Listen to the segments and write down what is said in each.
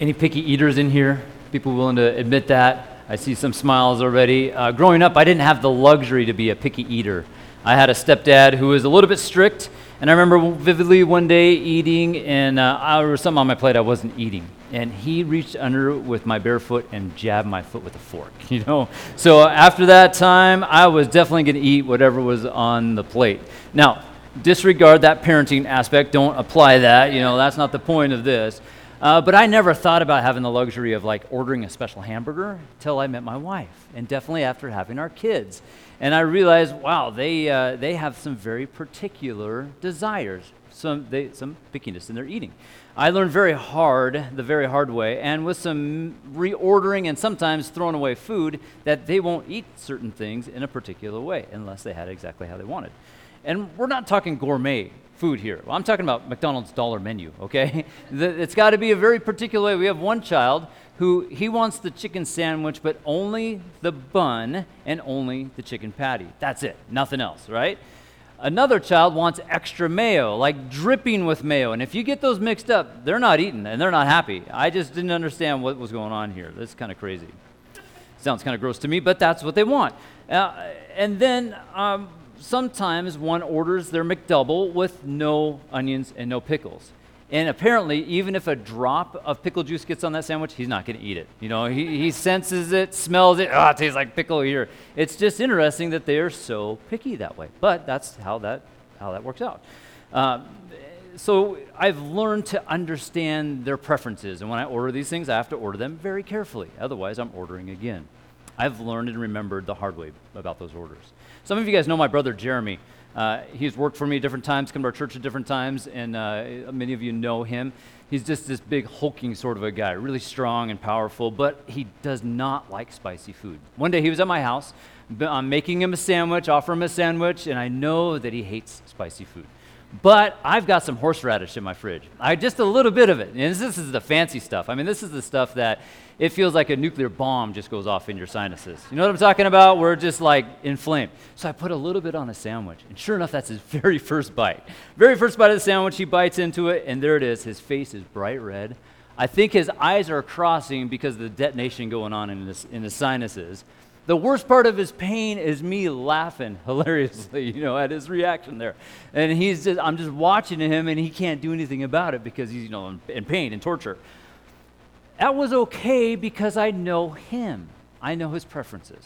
Any picky eaters in here? People willing to admit that? I see some smiles already. Uh, growing up, I didn't have the luxury to be a picky eater. I had a stepdad who was a little bit strict, and I remember vividly one day eating, and uh, there was something on my plate I wasn't eating. And he reached under with my bare foot and jabbed my foot with a fork, you know? So after that time, I was definitely going to eat whatever was on the plate. Now, disregard that parenting aspect. Don't apply that. You know, that's not the point of this. Uh, but I never thought about having the luxury of like ordering a special hamburger until I met my wife, and definitely after having our kids. And I realized, wow, they, uh, they have some very particular desires, some, they, some pickiness in their eating. I learned very hard, the very hard way, and with some reordering and sometimes throwing away food, that they won't eat certain things in a particular way unless they had exactly how they wanted. And we're not talking gourmet food here. Well, I'm talking about McDonald's dollar menu, okay? it's got to be a very particular way. We have one child who he wants the chicken sandwich, but only the bun and only the chicken patty. That's it, nothing else, right? Another child wants extra mayo, like dripping with mayo. And if you get those mixed up, they're not eating and they're not happy. I just didn't understand what was going on here. That's kind of crazy. Sounds kind of gross to me, but that's what they want. Uh, and then um, sometimes one orders their McDouble with no onions and no pickles. And apparently, even if a drop of pickle juice gets on that sandwich, he's not going to eat it. You know, he, he senses it, smells it. Oh, it tastes like pickle here. It's just interesting that they are so picky that way. But that's how that, how that works out. Um, so I've learned to understand their preferences. And when I order these things, I have to order them very carefully. Otherwise, I'm ordering again. I've learned and remembered the hard way about those orders. Some of you guys know my brother Jeremy. Uh, he's worked for me at different times, come to our church at different times, and uh, many of you know him. He's just this big, hulking sort of a guy, really strong and powerful, but he does not like spicy food. One day he was at my house. I'm making him a sandwich, offer him a sandwich, and I know that he hates spicy food. But I've got some horseradish in my fridge. I just a little bit of it. And this is the fancy stuff. I mean, this is the stuff that it feels like a nuclear bomb just goes off in your sinuses. You know what I'm talking about? We're just like inflamed. So I put a little bit on a sandwich. And sure enough, that's his very first bite. Very first bite of the sandwich, he bites into it, and there it is. His face is bright red. I think his eyes are crossing because of the detonation going on in his, in his sinuses. The worst part of his pain is me laughing hilariously, you know, at his reaction there. And he's just, I'm just watching him, and he can't do anything about it because he's, you know, in pain and torture. That was okay because I know him. I know his preferences.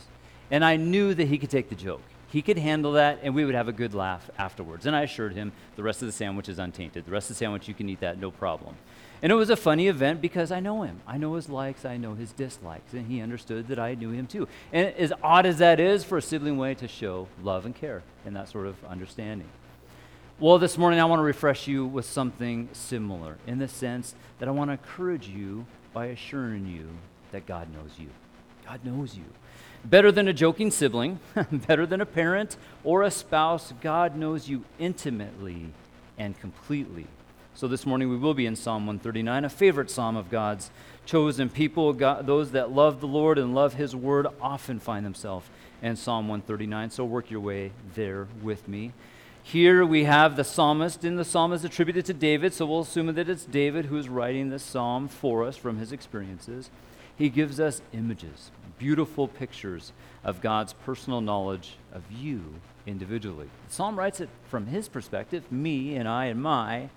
And I knew that he could take the joke. He could handle that, and we would have a good laugh afterwards. And I assured him the rest of the sandwich is untainted. The rest of the sandwich, you can eat that, no problem. And it was a funny event because I know him. I know his likes, I know his dislikes, and he understood that I knew him too. And as odd as that is for a sibling way to show love and care and that sort of understanding. Well, this morning I want to refresh you with something similar in the sense that I want to encourage you by assuring you that God knows you. God knows you. Better than a joking sibling, better than a parent or a spouse, God knows you intimately and completely. So this morning we will be in Psalm 139, a favorite psalm of God's chosen people. God, those that love the Lord and love His word often find themselves in Psalm 139. So work your way there with me. Here we have the psalmist, and the psalm is attributed to David, so we'll assume that it's David who is writing this psalm for us from his experiences. He gives us images, beautiful pictures of God's personal knowledge of you individually. The psalm writes it from his perspective, me and I and my,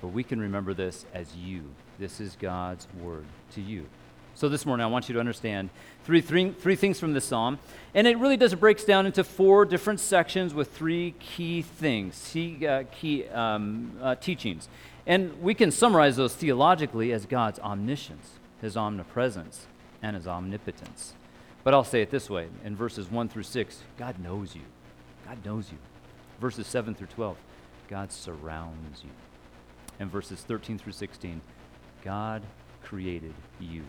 but we can remember this as you. This is God's word to you. So this morning, I want you to understand three, three, three things from this psalm. And it really does, it breaks down into four different sections with three key things, key, uh, key um, uh, teachings. And we can summarize those theologically as God's omniscience, his omnipresence, and his omnipotence. But I'll say it this way in verses 1 through 6, God knows you. God knows you. Verses 7 through 12, God surrounds you. And verses 13 through 16, God created you.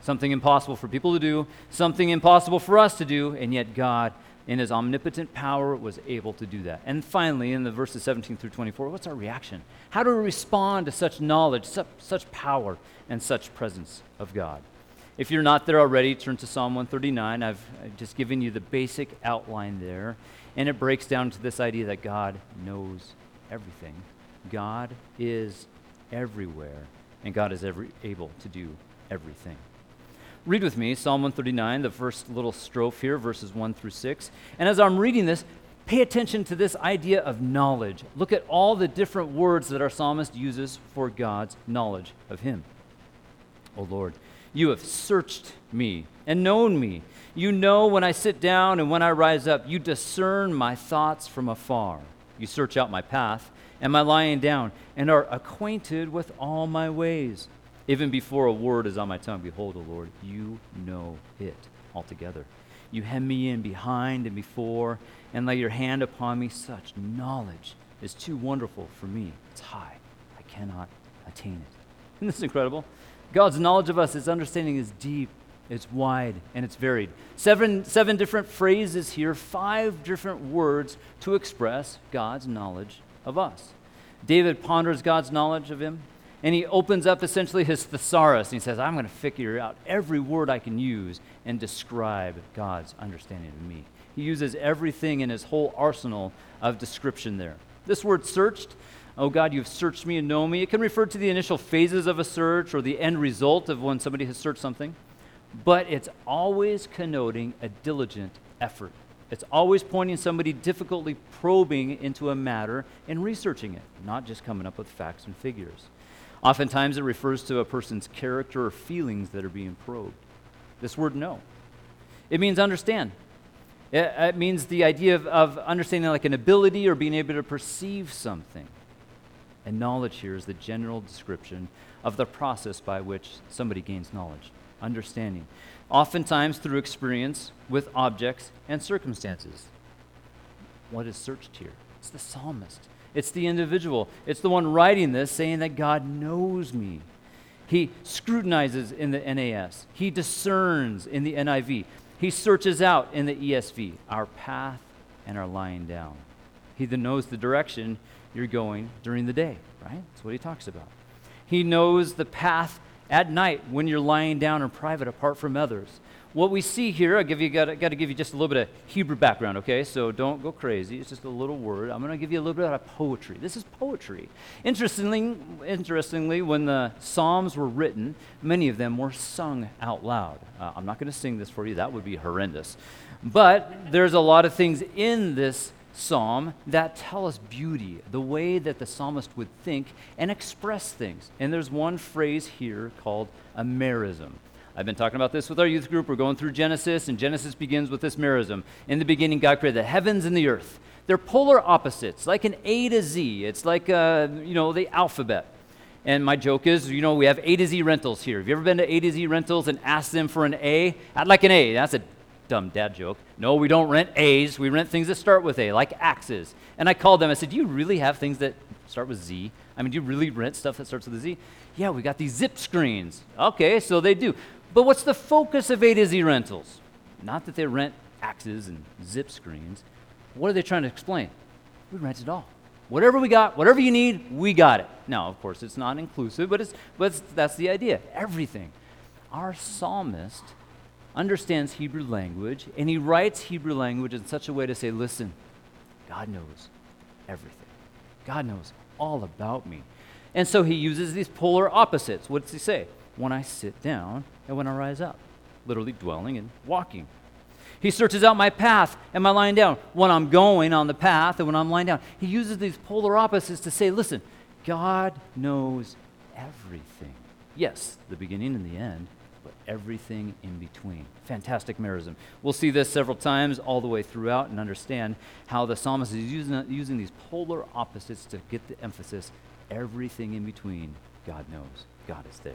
Something impossible for people to do, something impossible for us to do, and yet God, in his omnipotent power, was able to do that. And finally, in the verses 17 through 24, what's our reaction? How do we respond to such knowledge, such, such power, and such presence of God? If you're not there already, turn to Psalm 139. I've just given you the basic outline there. And it breaks down to this idea that God knows everything. God is everywhere and God is every, able to do everything. Read with me Psalm 139, the first little strophe here, verses 1 through 6. And as I'm reading this, pay attention to this idea of knowledge. Look at all the different words that our psalmist uses for God's knowledge of Him. O Lord, you have searched me and known me. You know when I sit down and when I rise up. You discern my thoughts from afar. You search out my path and my lying down, and are acquainted with all my ways. Even before a word is on my tongue, behold, O Lord, you know it altogether. You hem me in behind and before, and lay your hand upon me. Such knowledge is too wonderful for me. It's high. I cannot attain it. Isn't this incredible? God's knowledge of us, his understanding is deep, it's wide, and it's varied. Seven, seven different phrases here, five different words to express God's knowledge of us. David ponders God's knowledge of him, and he opens up essentially his thesaurus, and he says, I'm going to figure out every word I can use and describe God's understanding of me. He uses everything in his whole arsenal of description there. This word searched oh God, you've searched me and know me. It can refer to the initial phases of a search or the end result of when somebody has searched something, but it's always connoting a diligent effort. It's always pointing somebody difficultly probing into a matter and researching it, not just coming up with facts and figures. Oftentimes, it refers to a person's character or feelings that are being probed. This word know. It means understand. It, it means the idea of, of understanding like an ability or being able to perceive something. And knowledge here is the general description of the process by which somebody gains knowledge, understanding, oftentimes through experience with objects and circumstances. What is searched here? It's the psalmist, it's the individual, it's the one writing this saying that God knows me. He scrutinizes in the NAS, he discerns in the NIV, he searches out in the ESV our path and our lying down. He then knows the direction you're going during the day, right? That's what he talks about. He knows the path at night when you're lying down in private apart from others. What we see here, I give you got to give you just a little bit of Hebrew background, okay? So don't go crazy. It's just a little word. I'm going to give you a little bit of poetry. This is poetry. Interestingly, interestingly, when the Psalms were written, many of them were sung out loud. Uh, I'm not going to sing this for you. That would be horrendous. But there's a lot of things in this psalm that tell us beauty, the way that the psalmist would think and express things. And there's one phrase here called a merism. I've been talking about this with our youth group. We're going through Genesis, and Genesis begins with this merism. In the beginning, God created the heavens and the earth. They're polar opposites, like an A to Z. It's like, uh, you know, the alphabet. And my joke is, you know, we have A to Z rentals here. Have you ever been to A to Z rentals and asked them for an A? I'd like an A. That's a dumb dad joke. No, we don't rent A's. We rent things that start with A, like axes. And I called them. I said, Do you really have things that start with Z? I mean, do you really rent stuff that starts with a Z? Yeah, we got these zip screens. Okay, so they do. But what's the focus of A to Z rentals? Not that they rent axes and zip screens. What are they trying to explain? We rent it all. Whatever we got, whatever you need, we got it. Now, of course, it's not inclusive, but, it's, but it's, that's the idea. Everything. Our psalmist understands Hebrew language, and he writes Hebrew language in such a way to say, listen, God knows everything. God knows all about me. And so he uses these polar opposites. What does he say? When I sit down and when I rise up, literally dwelling and walking. He searches out my path and my lying down. When I'm going on the path and when I'm lying down, he uses these polar opposites to say, listen, God knows everything. Yes, the beginning and the end, but everything in between. Fantastic merism. We'll see this several times all the way throughout and understand how the psalmist is using, using these polar opposites to get the emphasis. Everything in between, God knows. God is there.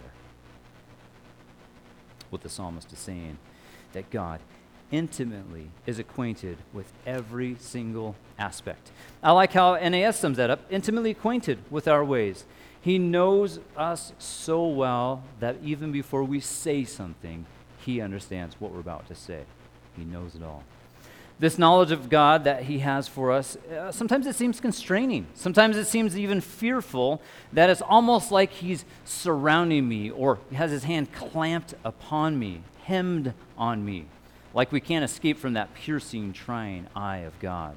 What the psalmist is saying, that God intimately is acquainted with every single aspect. I like how NAS sums that up intimately acquainted with our ways. He knows us so well that even before we say something, He understands what we're about to say. He knows it all. This knowledge of God that He has for us, uh, sometimes it seems constraining. Sometimes it seems even fearful that it's almost like He's surrounding me or He has His hand clamped upon me, hemmed on me, like we can't escape from that piercing, trying eye of God.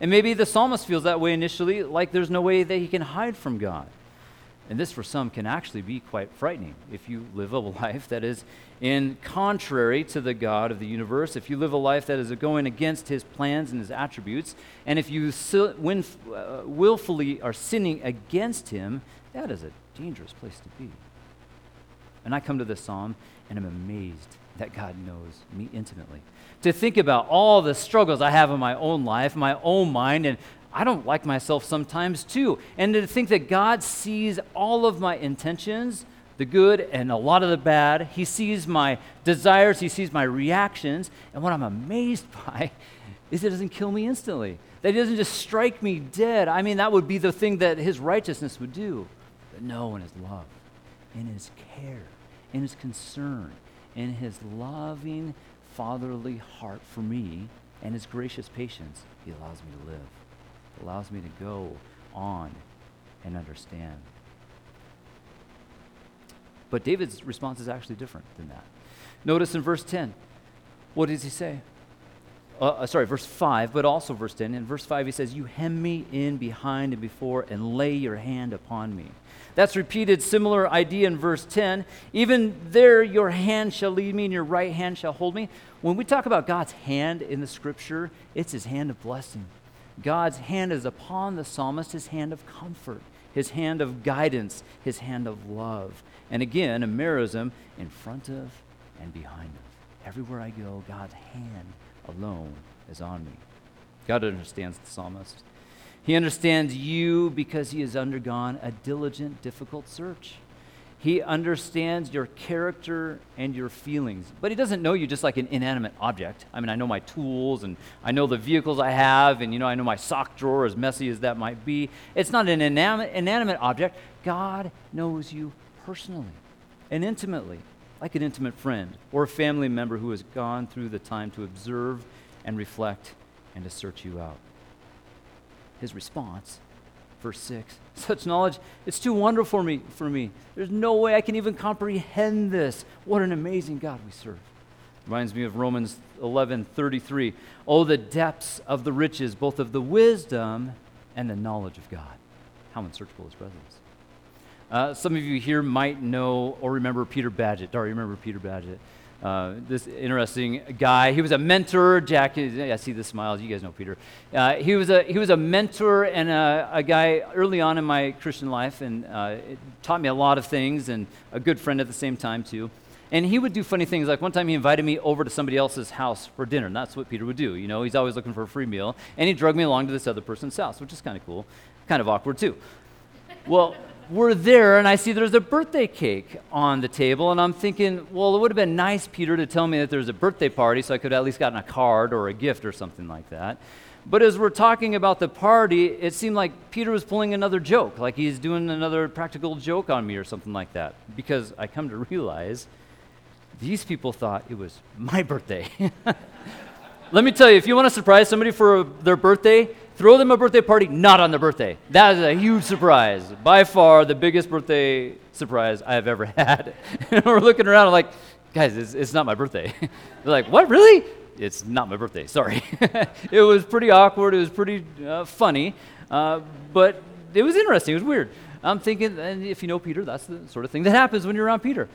And maybe the psalmist feels that way initially, like there's no way that he can hide from God. And this, for some, can actually be quite frightening if you live a life that is in contrary to the God of the universe, if you live a life that is going against his plans and his attributes, and if you uh, willfully are sinning against him, that is a dangerous place to be. And I come to this psalm and I'm amazed that God knows me intimately. To think about all the struggles I have in my own life, my own mind, and I don't like myself sometimes too. And to think that God sees all of my intentions, the good and a lot of the bad. He sees my desires, He sees my reactions. And what I'm amazed by is that it doesn't kill me instantly. That He doesn't just strike me dead. I mean, that would be the thing that His righteousness would do. But no, in His love, in His care, in His concern, in His loving, fatherly heart for me, and His gracious patience, He allows me to live allows me to go on and understand. But David's response is actually different than that. Notice in verse 10, what does he say? Uh, uh, sorry, verse 5, but also verse 10. In verse 5, he says, You hem me in behind and before and lay your hand upon me. That's repeated, similar idea in verse 10. Even there, your hand shall lead me and your right hand shall hold me. When we talk about God's hand in the scripture, it's his hand of blessing. God's hand is upon the psalmist, his hand of comfort, his hand of guidance, his hand of love. And again, a merism in front of and behind of. Everywhere I go, God's hand alone is on me. God understands the psalmist. He understands you because he has undergone a diligent, difficult search. He understands your character and your feelings. But He doesn't know you just like an inanimate object. I mean, I know my tools and I know the vehicles I have, and you know, I know my sock drawer, as messy as that might be. It's not an inanimate object. God knows you personally and intimately, like an intimate friend or a family member who has gone through the time to observe and reflect and to search you out. His response verse 6. Such knowledge, it's too wonderful for me, for me. There's no way I can even comprehend this. What an amazing God we serve. Reminds me of Romans 11:33. Oh, the depths of the riches, both of the wisdom and the knowledge of God. How unsearchable his presence. Uh, some of you here might know or remember Peter Badgett. Dari, remember Peter Badgett? Uh, this interesting guy. He was a mentor. Jack, I see the smiles. You guys know Peter. Uh, he, was a, he was a mentor and a, a, guy early on in my Christian life, and uh, taught me a lot of things, and a good friend at the same time, too. And he would do funny things. Like one time, he invited me over to somebody else's house for dinner, and that's what Peter would do. You know, he's always looking for a free meal, and he drug me along to this other person's house, which is kind of cool, kind of awkward too. Well, we're there and I see there's a birthday cake on the table, and I'm thinking, well, it would have been nice, Peter, to tell me that there's a birthday party so I could at least gotten a card or a gift or something like that. But as we're talking about the party, it seemed like Peter was pulling another joke, like he's doing another practical joke on me or something like that. Because I come to realize these people thought it was my birthday. Let me tell you, if you want to surprise somebody for their birthday, throw them a birthday party not on their birthday. That is a huge surprise. By far the biggest birthday surprise I have ever had. and we're looking around like, guys, it's, it's not my birthday. They're like, what, really? It's not my birthday, sorry. it was pretty awkward. It was pretty uh, funny. Uh, but it was interesting. It was weird. I'm thinking, and if you know Peter, that's the sort of thing that happens when you're around Peter.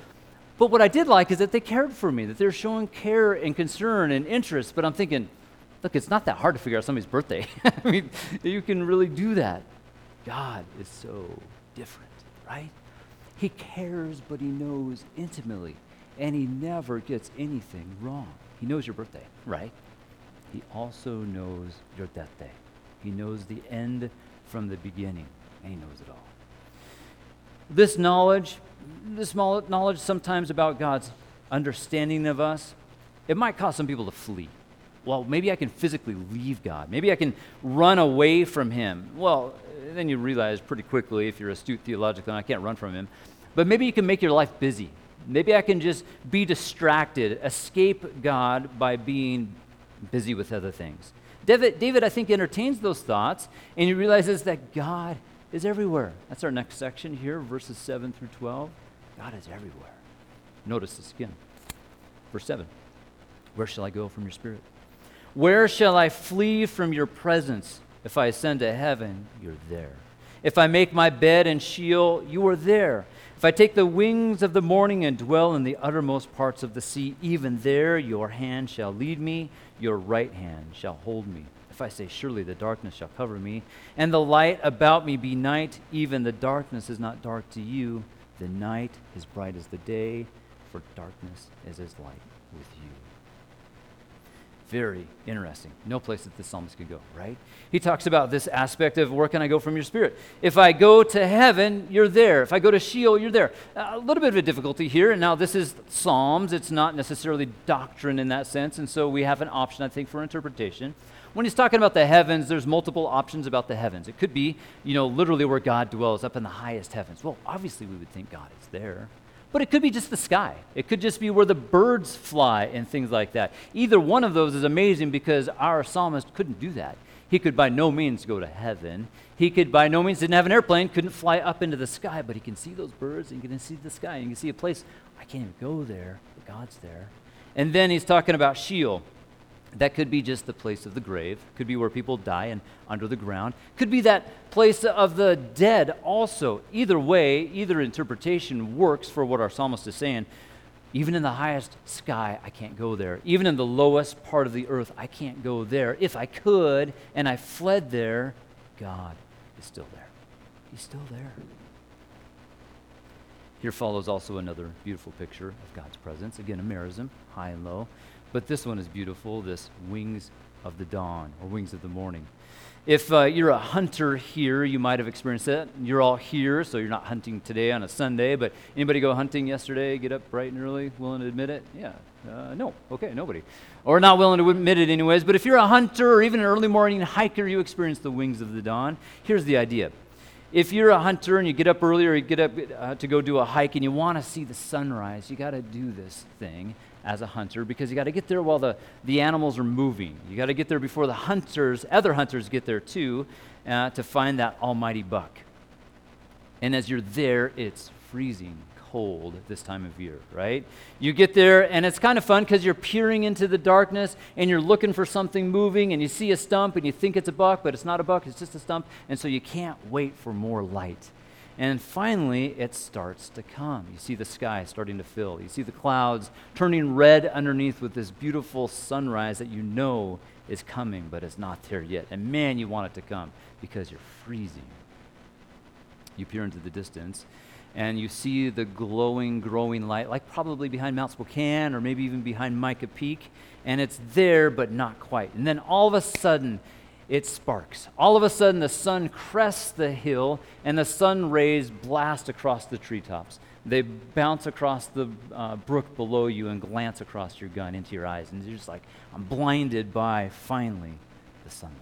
But what I did like is that they cared for me, that they're showing care and concern and interest. But I'm thinking, Look, it's not that hard to figure out somebody's birthday. I mean, you can really do that. God is so different, right? He cares, but he knows intimately, and he never gets anything wrong. He knows your birthday, right? He also knows your death day. He knows the end from the beginning, and he knows it all. This knowledge, this knowledge sometimes about God's understanding of us, it might cause some people to flee well, maybe I can physically leave God. Maybe I can run away from Him. Well, then you realize pretty quickly, if you're astute theologically, I can't run from Him. But maybe you can make your life busy. Maybe I can just be distracted, escape God by being busy with other things. David, David, I think, entertains those thoughts, and he realizes that God is everywhere. That's our next section here, verses 7 through 12. God is everywhere. Notice this again. Verse 7 Where shall I go from your spirit? Where shall I flee from your presence? If I ascend to heaven, you're there. If I make my bed in Sheol, you are there. If I take the wings of the morning and dwell in the uttermost parts of the sea, even there your hand shall lead me, your right hand shall hold me. If I say, Surely the darkness shall cover me, and the light about me be night, even the darkness is not dark to you. The night is bright as the day, for darkness is as light with you. Very interesting. No place that the psalmist could go, right? He talks about this aspect of where can I go from your spirit? If I go to heaven, you're there. If I go to Sheol, you're there. A little bit of a difficulty here. And now this is Psalms. It's not necessarily doctrine in that sense. And so we have an option, I think, for interpretation. When he's talking about the heavens, there's multiple options about the heavens. It could be, you know, literally where God dwells, up in the highest heavens. Well, obviously we would think God is there. But it could be just the sky. It could just be where the birds fly and things like that. Either one of those is amazing because our psalmist couldn't do that. He could by no means go to heaven. He could by no means didn't have an airplane, couldn't fly up into the sky, but he can see those birds and he can see the sky. And he can see a place, I can't even go there, but God's there. And then he's talking about Sheol. That could be just the place of the grave, could be where people die and under the ground, could be that place of the dead also. Either way, either interpretation works for what our psalmist is saying. Even in the highest sky, I can't go there. Even in the lowest part of the earth, I can't go there. If I could and I fled there, God is still there. He's still there. Here follows also another beautiful picture of God's presence. Again, a merism, high and low. But this one is beautiful this wings of the dawn or wings of the morning. If uh, you're a hunter here, you might have experienced that. You're all here, so you're not hunting today on a Sunday. But anybody go hunting yesterday? Get up bright and early? Willing to admit it? Yeah. Uh, no. Okay, nobody. Or not willing to admit it, anyways. But if you're a hunter or even an early morning hiker, you experience the wings of the dawn. Here's the idea if you're a hunter and you get up early or you get up uh, to go do a hike and you want to see the sunrise, you got to do this thing as a hunter because you got to get there while the, the animals are moving. You got to get there before the hunters, other hunters get there too, uh, to find that almighty buck. And as you're there, it's freezing cold this time of year, right? You get there, and it's kind of fun because you're peering into the darkness and you're looking for something moving, and you see a stump and you think it's a buck, but it's not a buck, it's just a stump. And so you can't wait for more light. And finally, it starts to come. You see the sky starting to fill. You see the clouds turning red underneath with this beautiful sunrise that you know is coming, but it's not there yet. And man, you want it to come because you're freezing. You peer into the distance, and you see the glowing, growing light, like probably behind Mount Spokane or maybe even behind Mica Peak, and it's there, but not quite. And then all of a sudden, it sparks. All of a sudden, the sun crests the hill, and the sun rays blast across the treetops. They bounce across the uh, brook below you and glance across your gun into your eyes. And you're just like, I'm blinded by, finally, the sunlight.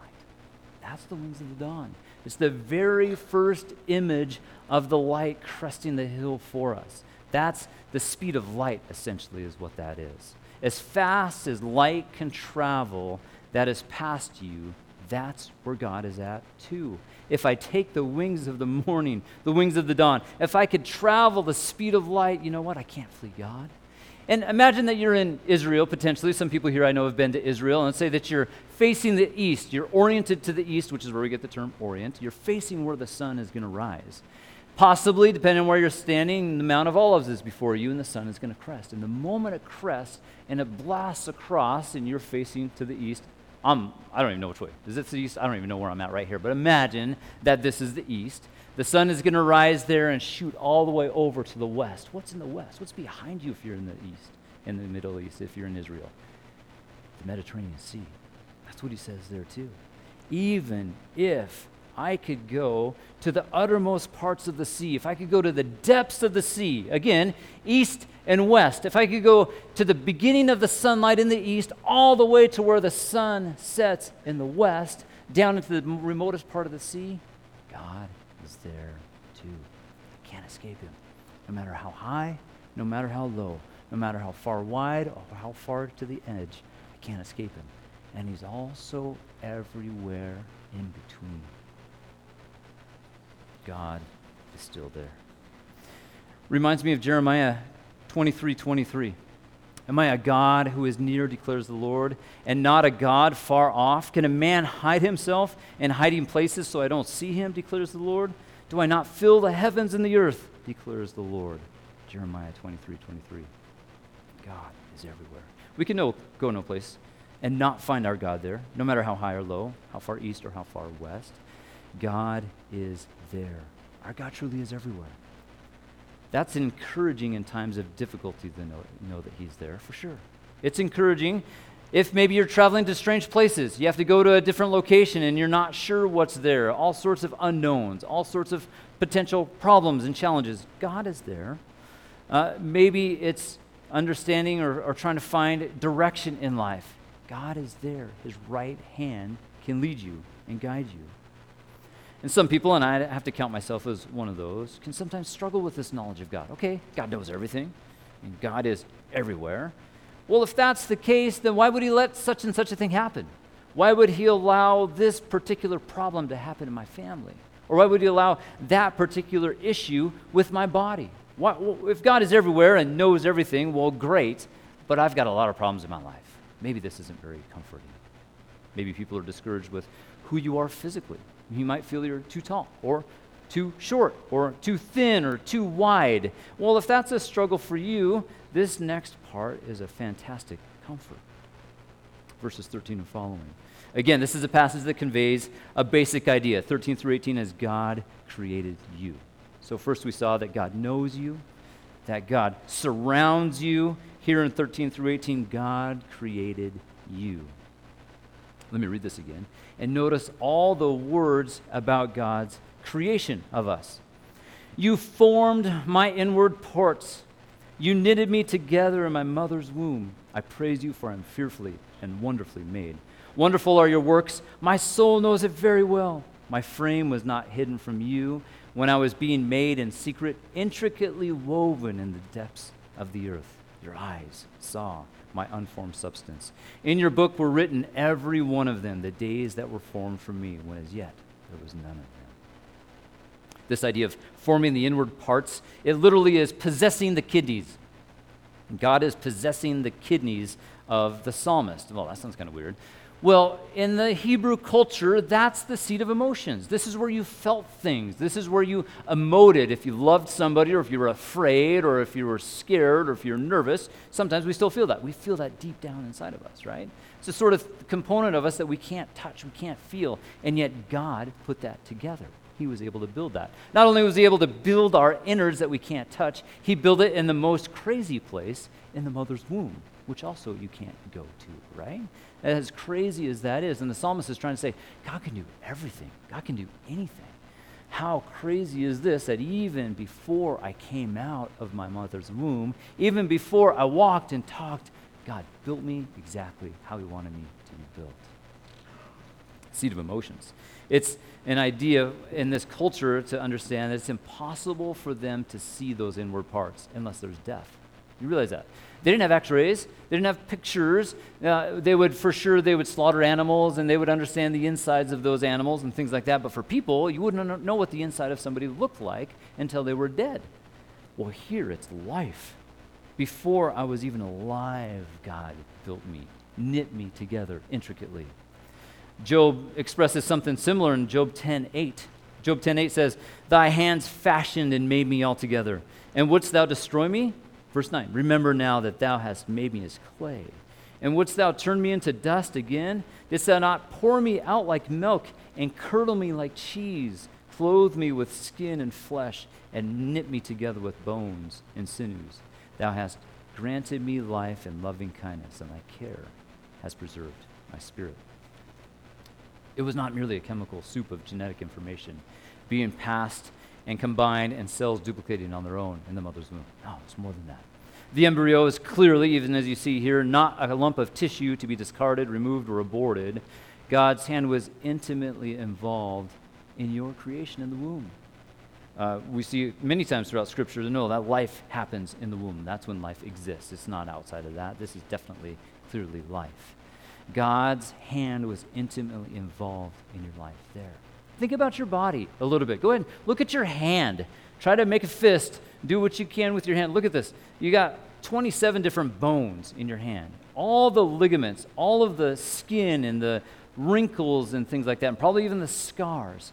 That's the wings of the dawn. It's the very first image of the light cresting the hill for us. That's the speed of light, essentially, is what that is. As fast as light can travel, that is past you, that's where God is at too. If I take the wings of the morning, the wings of the dawn, if I could travel the speed of light, you know what? I can't flee God. And imagine that you're in Israel, potentially. Some people here I know have been to Israel. And say that you're facing the east. You're oriented to the east, which is where we get the term orient. You're facing where the sun is going to rise. Possibly, depending on where you're standing, the Mount of Olives is before you and the sun is going to crest. And the moment it crests and it blasts across and you're facing to the east, I'm, I don't even know which way. Is it the east? I don't even know where I'm at right here. But imagine that this is the east. The sun is going to rise there and shoot all the way over to the west. What's in the west? What's behind you if you're in the east, in the Middle East, if you're in Israel? The Mediterranean Sea. That's what he says there, too. Even if I could go to the uttermost parts of the sea, if I could go to the depths of the sea, again, east and west, if I could go to the beginning of the sunlight in the east, all the way to where the sun sets in the west, down into the remotest part of the sea, God is there too. I can't escape him. No matter how high, no matter how low, no matter how far wide or how far to the edge, I can't escape him. And he's also everywhere in between. God is still there. Reminds me of Jeremiah 23 23. Am I a God who is near, declares the Lord, and not a God far off? Can a man hide himself in hiding places so I don't see him, declares the Lord? Do I not fill the heavens and the earth? declares the Lord. Jeremiah 23 23. God is everywhere. We can no, go no place and not find our God there, no matter how high or low, how far east or how far west. God is there. Our God truly is everywhere. That's encouraging in times of difficulty to know, know that He's there, for sure. It's encouraging if maybe you're traveling to strange places. You have to go to a different location and you're not sure what's there. All sorts of unknowns, all sorts of potential problems and challenges. God is there. Uh, maybe it's understanding or, or trying to find direction in life. God is there. His right hand can lead you and guide you. And some people, and I have to count myself as one of those, can sometimes struggle with this knowledge of God. Okay, God knows everything, and God is everywhere. Well, if that's the case, then why would He let such and such a thing happen? Why would He allow this particular problem to happen in my family? Or why would He allow that particular issue with my body? Why, if God is everywhere and knows everything, well, great, but I've got a lot of problems in my life. Maybe this isn't very comforting. Maybe people are discouraged with who you are physically. You might feel you're too tall or too short or too thin or too wide. Well, if that's a struggle for you, this next part is a fantastic comfort. Verses 13 and following. Again, this is a passage that conveys a basic idea 13 through 18 as God created you. So, first we saw that God knows you, that God surrounds you. Here in 13 through 18, God created you. Let me read this again. And notice all the words about God's creation of us. You formed my inward parts. You knitted me together in my mother's womb. I praise you, for I am fearfully and wonderfully made. Wonderful are your works. My soul knows it very well. My frame was not hidden from you when I was being made in secret, intricately woven in the depths of the earth. Your eyes saw my unformed substance. In your book were written, every one of them, the days that were formed for me, when as yet there was none of them. This idea of forming the inward parts, it literally is possessing the kidneys. God is possessing the kidneys of the psalmist. Well, that sounds kind of weird. Well, in the Hebrew culture, that's the seat of emotions. This is where you felt things. This is where you emoted. If you loved somebody, or if you were afraid, or if you were scared, or if you're nervous, sometimes we still feel that. We feel that deep down inside of us, right? It's a sort of component of us that we can't touch, we can't feel, and yet God put that together. He was able to build that. Not only was He able to build our innards that we can't touch, He built it in the most crazy place, in the mother's womb, which also you can't go to, right? As crazy as that is, and the psalmist is trying to say, God can do everything, God can do anything. How crazy is this that even before I came out of my mother's womb, even before I walked and talked, God built me exactly how He wanted me to be built. Seat of emotions. It's an idea in this culture to understand that it's impossible for them to see those inward parts unless there's death. You realize that? They didn't have x-rays. They didn't have pictures. Uh, they would, for sure, they would slaughter animals and they would understand the insides of those animals and things like that. But for people, you wouldn't know what the inside of somebody looked like until they were dead. Well, here it's life. Before I was even alive, God built me, knit me together intricately. Job expresses something similar in Job 10:8. Job 10:8 says, "Thy hands fashioned and made me altogether, and wouldst thou destroy me?" Verse 9 Remember now that thou hast made me as clay. And wouldst thou turn me into dust again? Didst thou not pour me out like milk and curdle me like cheese? Clothe me with skin and flesh and knit me together with bones and sinews. Thou hast granted me life and loving kindness, and thy care has preserved my spirit. It was not merely a chemical soup of genetic information being passed and combined and cells duplicating on their own in the mother's womb. No, it's more than that. The embryo is clearly, even as you see here, not a lump of tissue to be discarded, removed, or aborted. God's hand was intimately involved in your creation in the womb. Uh, we see many times throughout Scripture to know that life happens in the womb. That's when life exists. It's not outside of that. This is definitely, clearly life. God's hand was intimately involved in your life there. Think about your body a little bit. Go ahead and look at your hand. Try to make a fist. Do what you can with your hand. Look at this. You got 27 different bones in your hand. All the ligaments, all of the skin and the wrinkles and things like that, and probably even the scars.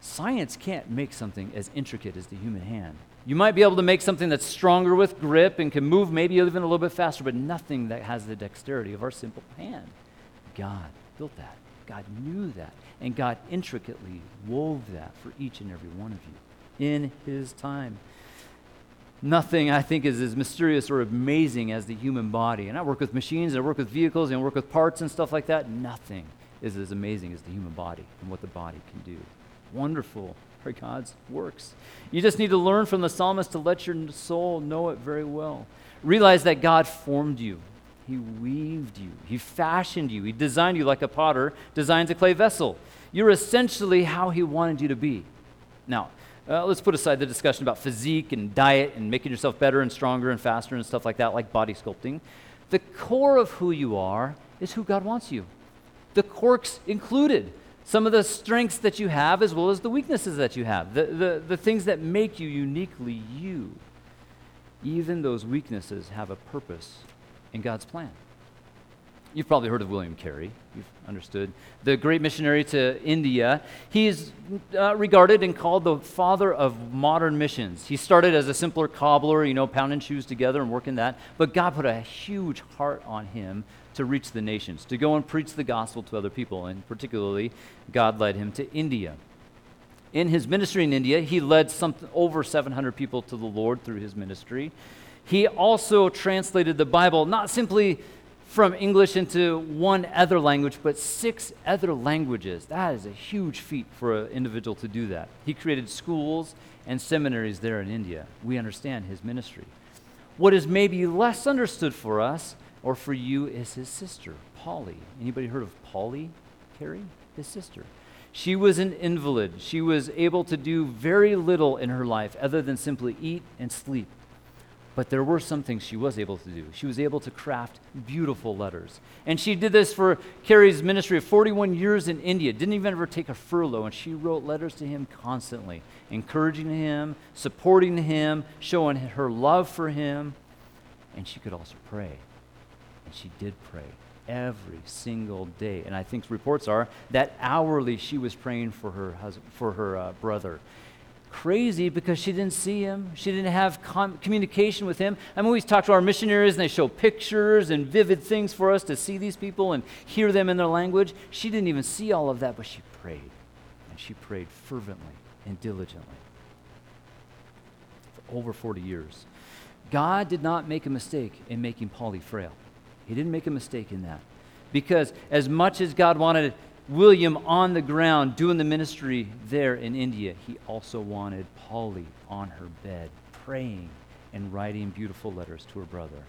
Science can't make something as intricate as the human hand. You might be able to make something that's stronger with grip and can move maybe even a little bit faster, but nothing that has the dexterity of our simple hand. God built that. God knew that. And God intricately wove that for each and every one of you in His time. Nothing, I think, is as mysterious or amazing as the human body. And I work with machines, and I work with vehicles, and I work with parts and stuff like that. Nothing is as amazing as the human body and what the body can do. Wonderful are God's works. You just need to learn from the psalmist to let your soul know it very well. Realize that God formed you, He weaved you, He fashioned you, He designed you like a potter designs a clay vessel. You're essentially how He wanted you to be. Now, uh, let's put aside the discussion about physique and diet and making yourself better and stronger and faster and stuff like that, like body sculpting. The core of who you are is who God wants you, the quirks included some of the strengths that you have as well as the weaknesses that you have, the, the, the things that make you uniquely you. Even those weaknesses have a purpose in God's plan. You've probably heard of William Carey. You've understood. The great missionary to India. He is uh, regarded and called the father of modern missions. He started as a simpler cobbler, you know, pounding shoes together and working that. But God put a huge heart on him to reach the nations, to go and preach the gospel to other people. And particularly, God led him to India. In his ministry in India, he led some, over 700 people to the Lord through his ministry. He also translated the Bible not simply from English into one other language, but six other languages. That is a huge feat for an individual to do that. He created schools and seminaries there in India. We understand his ministry. What is maybe less understood for us or for you is his sister, Polly. Anybody heard of Polly Carey? His sister. She was an invalid. She was able to do very little in her life other than simply eat and sleep. But there were some things she was able to do. She was able to craft beautiful letters. And she did this for Carey's ministry of 41 years in India. Didn't even ever take a furlough. And she wrote letters to him constantly, encouraging him, supporting him, showing her love for him. And she could also pray. And she did pray every single day. And I think reports are that hourly she was praying for her husband, for her uh, brother. Crazy because she didn't see him. She didn't have com- communication with him. I mean, we talk to our missionaries and they show pictures and vivid things for us to see these people and hear them in their language. She didn't even see all of that, but she prayed. And she prayed fervently and diligently for over 40 years. God did not make a mistake in making Polly frail. He didn't make a mistake in that. Because as much as God wanted William on the ground doing the ministry there in India, he also wanted Polly on her bed, praying and writing beautiful letters to her brother.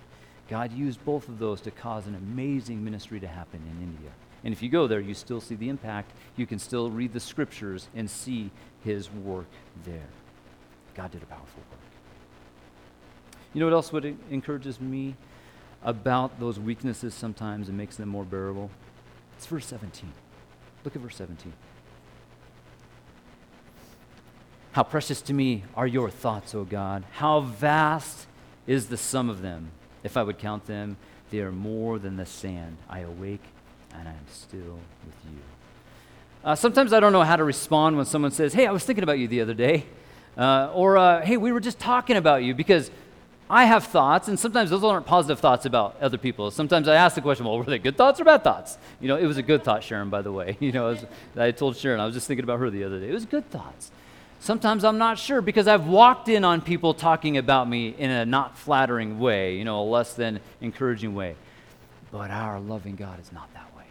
God used both of those to cause an amazing ministry to happen in India. And if you go there, you still see the impact. You can still read the scriptures and see his work there. God did a powerful work. You know what else would encourages me? about those weaknesses sometimes and makes them more bearable? It's verse 17. Look at verse 17. How precious to me are your thoughts, O God. How vast is the sum of them. If I would count them, they are more than the sand. I awake and I am still with you. Uh, sometimes I don't know how to respond when someone says, Hey, I was thinking about you the other day. Uh, or, uh, Hey, we were just talking about you because I have thoughts, and sometimes those aren't positive thoughts about other people. Sometimes I ask the question, well, were they good thoughts or bad thoughts? You know, it was a good thought, Sharon, by the way. You know, was, I told Sharon, I was just thinking about her the other day. It was good thoughts. Sometimes I'm not sure because I've walked in on people talking about me in a not flattering way, you know, a less than encouraging way. But our loving God is not that way.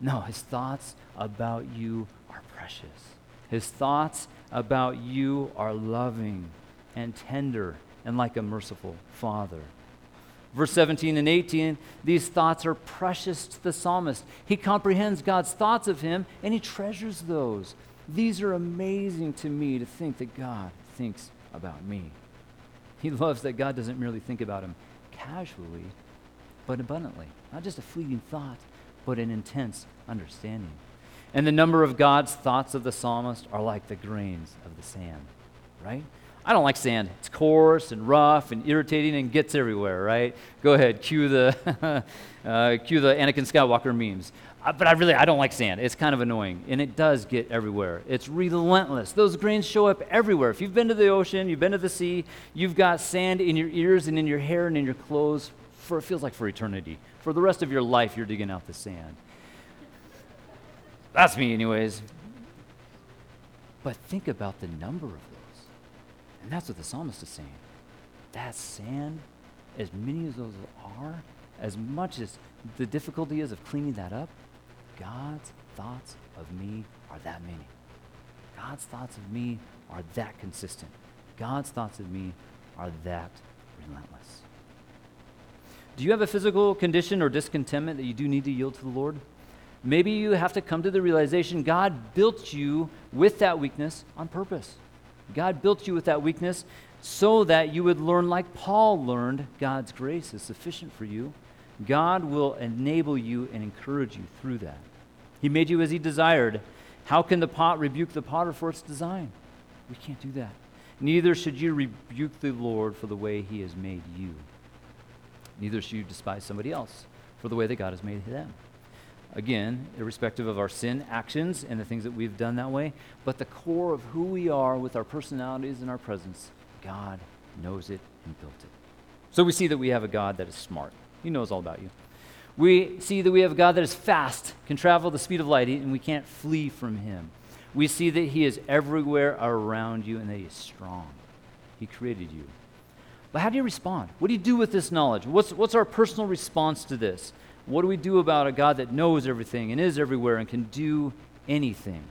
No, his thoughts about you are precious. His thoughts about you are loving and tender and like a merciful Father. Verse 17 and 18, these thoughts are precious to the psalmist. He comprehends God's thoughts of him and he treasures those. These are amazing to me to think that God thinks about me. He loves that God doesn't merely think about him casually, but abundantly. Not just a fleeting thought, but an intense understanding. And the number of God's thoughts of the psalmist are like the grains of the sand, right? I don't like sand. It's coarse and rough and irritating and gets everywhere, right? Go ahead, cue the, uh, cue the Anakin Skywalker memes. Uh, but I really, I don't like sand. It's kind of annoying, and it does get everywhere. It's relentless. Those grains show up everywhere. If you've been to the ocean, you've been to the sea, you've got sand in your ears and in your hair and in your clothes for, it feels like for eternity. For the rest of your life, you're digging out the sand. That's me, anyways. But think about the number of. And that's what the psalmist is saying. That sand, as many as those are, as much as the difficulty is of cleaning that up, God's thoughts of me are that many. God's thoughts of me are that consistent. God's thoughts of me are that relentless. Do you have a physical condition or discontentment that you do need to yield to the Lord? Maybe you have to come to the realization God built you with that weakness on purpose. God built you with that weakness so that you would learn like Paul learned God's grace is sufficient for you. God will enable you and encourage you through that. He made you as he desired. How can the pot rebuke the potter for its design? We can't do that. Neither should you rebuke the Lord for the way he has made you. Neither should you despise somebody else for the way that God has made them. Again, irrespective of our sin actions and the things that we've done that way, but the core of who we are with our personalities and our presence, God knows it and built it. So we see that we have a God that is smart. He knows all about you. We see that we have a God that is fast, can travel the speed of light, and we can't flee from him. We see that he is everywhere around you and that he is strong. He created you. But how do you respond? What do you do with this knowledge? What's, what's our personal response to this? What do we do about a God that knows everything and is everywhere and can do anything?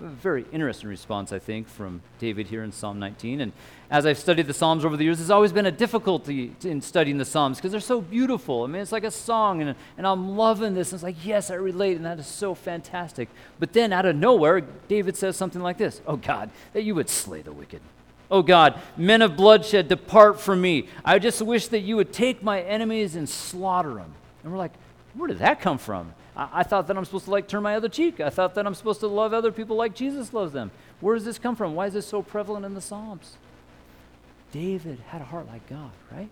A very interesting response, I think, from David here in Psalm 19. And as I've studied the Psalms over the years, there's always been a difficulty in studying the Psalms because they're so beautiful. I mean, it's like a song, and, and I'm loving this. And it's like, yes, I relate, and that is so fantastic. But then out of nowhere, David says something like this Oh, God, that you would slay the wicked. Oh God, men of bloodshed, depart from me. I just wish that you would take my enemies and slaughter them. And we're like, where did that come from? I, I, thought that I'm supposed to like turn my other cheek. I thought that I'm supposed to love other people like Jesus loves them. Where does this come from? Why is this so prevalent in the Psalms? David had a heart like God, right?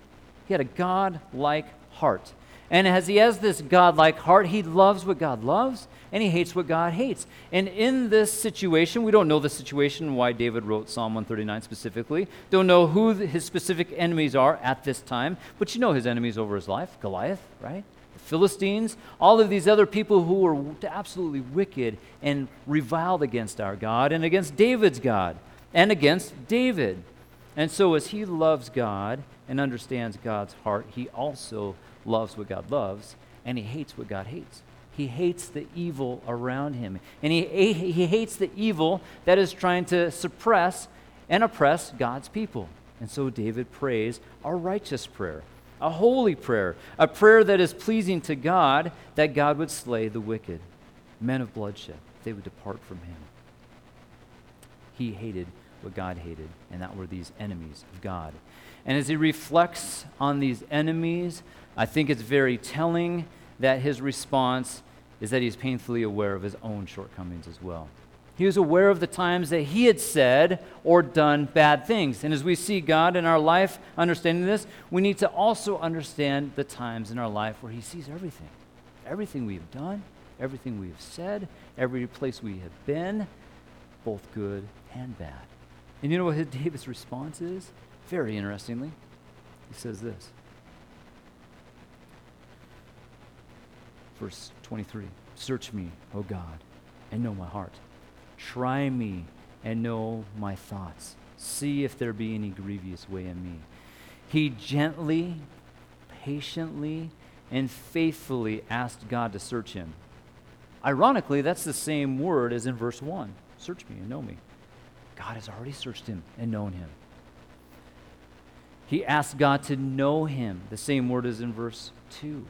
He had a God like heart. And as he has this God like heart, he loves what God loves and he hates what God hates. And in this situation, we don't know the situation why David wrote Psalm 139 specifically. Don't know who his specific enemies are at this time, but you know his enemies over his life Goliath, right? Philistines, all of these other people who were absolutely wicked and reviled against our God and against David's God and against David. And so, as he loves God and understands God's heart, he also loves what God loves, and he hates what God hates. He hates the evil around him. And he, he hates the evil that is trying to suppress and oppress God's people. And so David prays a righteous prayer, a holy prayer, a prayer that is pleasing to God, that God would slay the wicked, men of bloodshed, they would depart from him. He hated what God hated, and that were these enemies of God. And as he reflects on these enemies, I think it's very telling that his response is that he's painfully aware of his own shortcomings as well. He was aware of the times that he had said or done bad things. And as we see God in our life understanding this, we need to also understand the times in our life where he sees everything. Everything we have done, everything we have said, every place we have been, both good and bad. And you know what David's response is? Very interestingly, he says this Verse 23 Search me, O God, and know my heart. Try me and know my thoughts. See if there be any grievous way in me. He gently, patiently, and faithfully asked God to search him. Ironically, that's the same word as in verse 1 Search me and know me. God has already searched him and known him. He asked God to know him, the same word as in verse 2.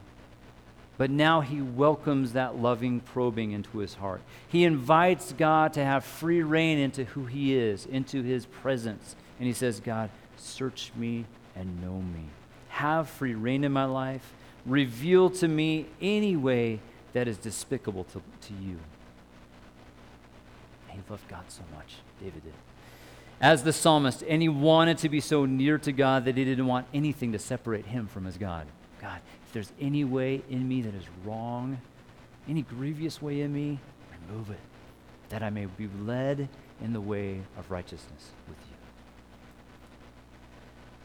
But now he welcomes that loving probing into his heart. He invites God to have free rein into who he is, into his presence. And he says, God, search me and know me. Have free rein in my life. Reveal to me any way that is despicable to, to you. he loved God so much, David did. as the psalmist, and he wanted to be so near to God that he didn't want anything to separate him from his God. God, if there's any way in me that is wrong, any grievous way in me, remove it, that I may be led in the way of righteousness with you.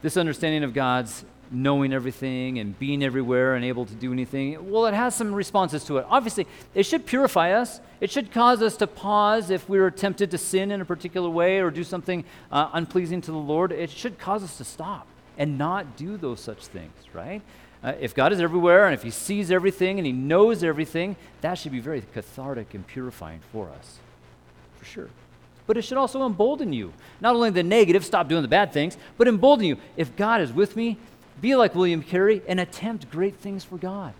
This understanding of God's knowing everything and being everywhere and able to do anything, well, it has some responses to it. Obviously, it should purify us. It should cause us to pause if we are tempted to sin in a particular way or do something uh, unpleasing to the Lord. It should cause us to stop and not do those such things, right? Uh, if God is everywhere and if He sees everything and He knows everything, that should be very cathartic and purifying for us, for sure but it should also embolden you. Not only the negative, stop doing the bad things, but embolden you. If God is with me, be like William Carey and attempt great things for God.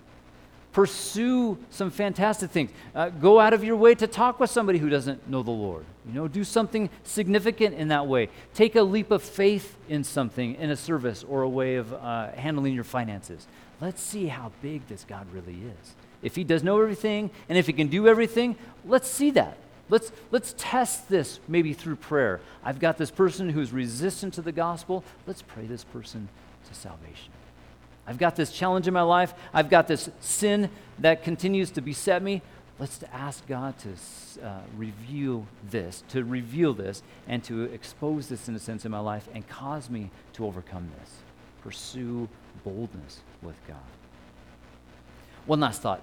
Pursue some fantastic things. Uh, go out of your way to talk with somebody who doesn't know the Lord. You know, do something significant in that way. Take a leap of faith in something, in a service or a way of uh, handling your finances. Let's see how big this God really is. If He does know everything and if He can do everything, let's see that. Let's, let's test this maybe through prayer. I've got this person who's resistant to the gospel. Let's pray this person to salvation. I've got this challenge in my life. I've got this sin that continues to beset me. Let's ask God to uh, reveal this, to reveal this, and to expose this in a sense in my life and cause me to overcome this. Pursue boldness with God. One last thought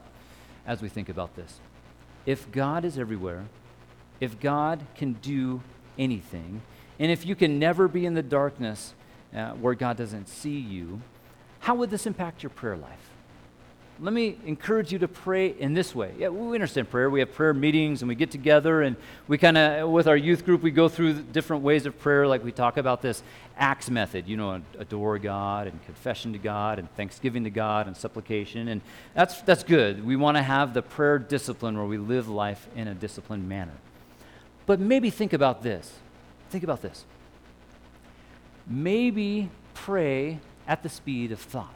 as we think about this. If God is everywhere, if God can do anything, and if you can never be in the darkness uh, where God doesn't see you, how would this impact your prayer life? Let me encourage you to pray in this way. Yeah, we understand prayer. We have prayer meetings and we get together and we kind of, with our youth group, we go through different ways of prayer. Like we talk about this acts method, you know, adore God and confession to God and thanksgiving to God and supplication. And that's, that's good. We want to have the prayer discipline where we live life in a disciplined manner. But maybe think about this. Think about this maybe pray at the speed of thought.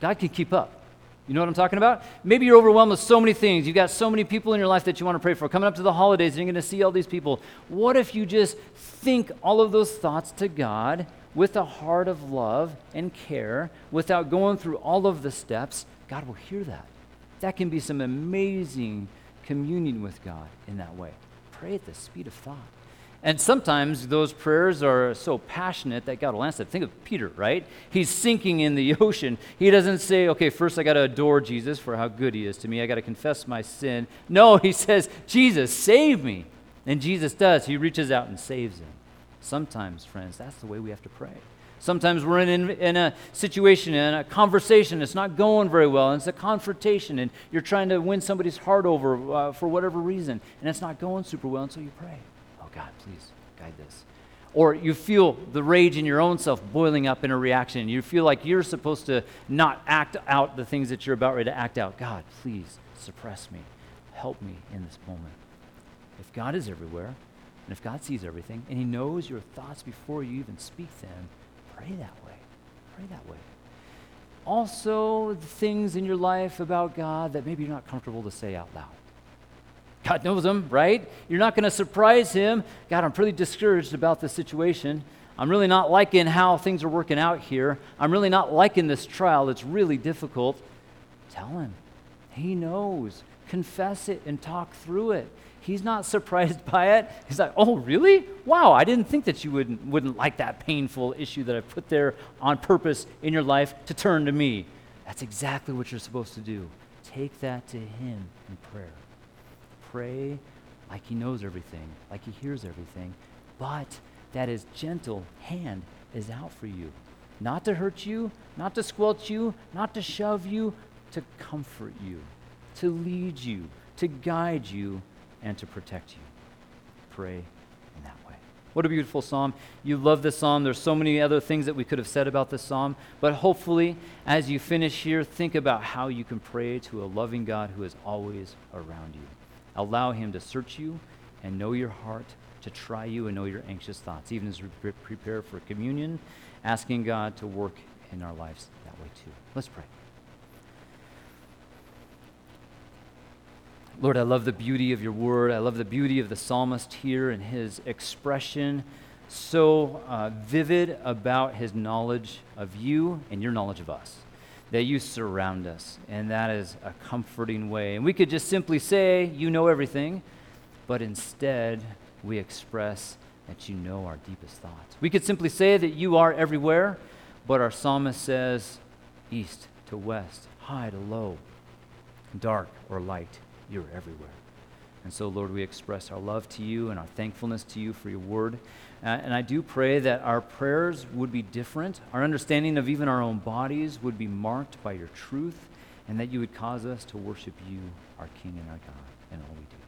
God can keep up. You know what I'm talking about? Maybe you're overwhelmed with so many things. You've got so many people in your life that you want to pray for. Coming up to the holidays, you're going to see all these people. What if you just think all of those thoughts to God with a heart of love and care without going through all of the steps? God will hear that. That can be some amazing communion with God in that way. Pray at the speed of thought. And sometimes those prayers are so passionate that God will answer. Think of Peter, right? He's sinking in the ocean. He doesn't say, okay, first I got to adore Jesus for how good he is to me. I got to confess my sin. No, he says, Jesus, save me. And Jesus does. He reaches out and saves him. Sometimes, friends, that's the way we have to pray. Sometimes we're in, in a situation, in a conversation, it's not going very well, and it's a confrontation, and you're trying to win somebody's heart over uh, for whatever reason, and it's not going super well, and so you pray. Oh, God, please guide this. Or you feel the rage in your own self boiling up in a reaction. You feel like you're supposed to not act out the things that you're about ready to act out. God, please suppress me. Help me in this moment. If God is everywhere, and if God sees everything, and He knows your thoughts before you even speak them, pray that way. Pray that way. Also, the things in your life about God that maybe you're not comfortable to say out loud. God knows him, right? You're not going to surprise him. God, I'm pretty discouraged about this situation. I'm really not liking how things are working out here. I'm really not liking this trial. It's really difficult. Tell him. He knows. Confess it and talk through it. He's not surprised by it. He's like, oh, really? Wow, I didn't think that you wouldn't, wouldn't like that painful issue that I put there on purpose in your life to turn to me. That's exactly what you're supposed to do. Take that to Him in prayer pray like he knows everything, like he hears everything, but that his gentle hand is out for you. Not to hurt you, not to squelch you, not to shove you, to comfort you, to lead you, to guide you, and to protect you. Pray in that way. What a beautiful psalm. You love this psalm. There's so many other things that we could have said about this psalm, but hopefully, as you finish here, think about how you can pray to a loving God who is always around you. Allow Him to search you and know your heart, to try you and know your anxious thoughts, even as we prepare for communion, asking God to work in our lives that way too. Let's pray. Lord, I love the beauty of your word. I love the beauty of the psalmist here and his expression so uh, vivid about his knowledge of you and your knowledge of us. That you surround us, and that is a comforting way. And we could just simply say, You know everything, but instead we express that you know our deepest thoughts. We could simply say that you are everywhere, but our psalmist says, East to west, high to low, dark or light, you're everywhere. And so, Lord, we express our love to you and our thankfulness to you for your word. Uh, and I do pray that our prayers would be different. Our understanding of even our own bodies would be marked by your truth, and that you would cause us to worship you, our King and our God, in all we do.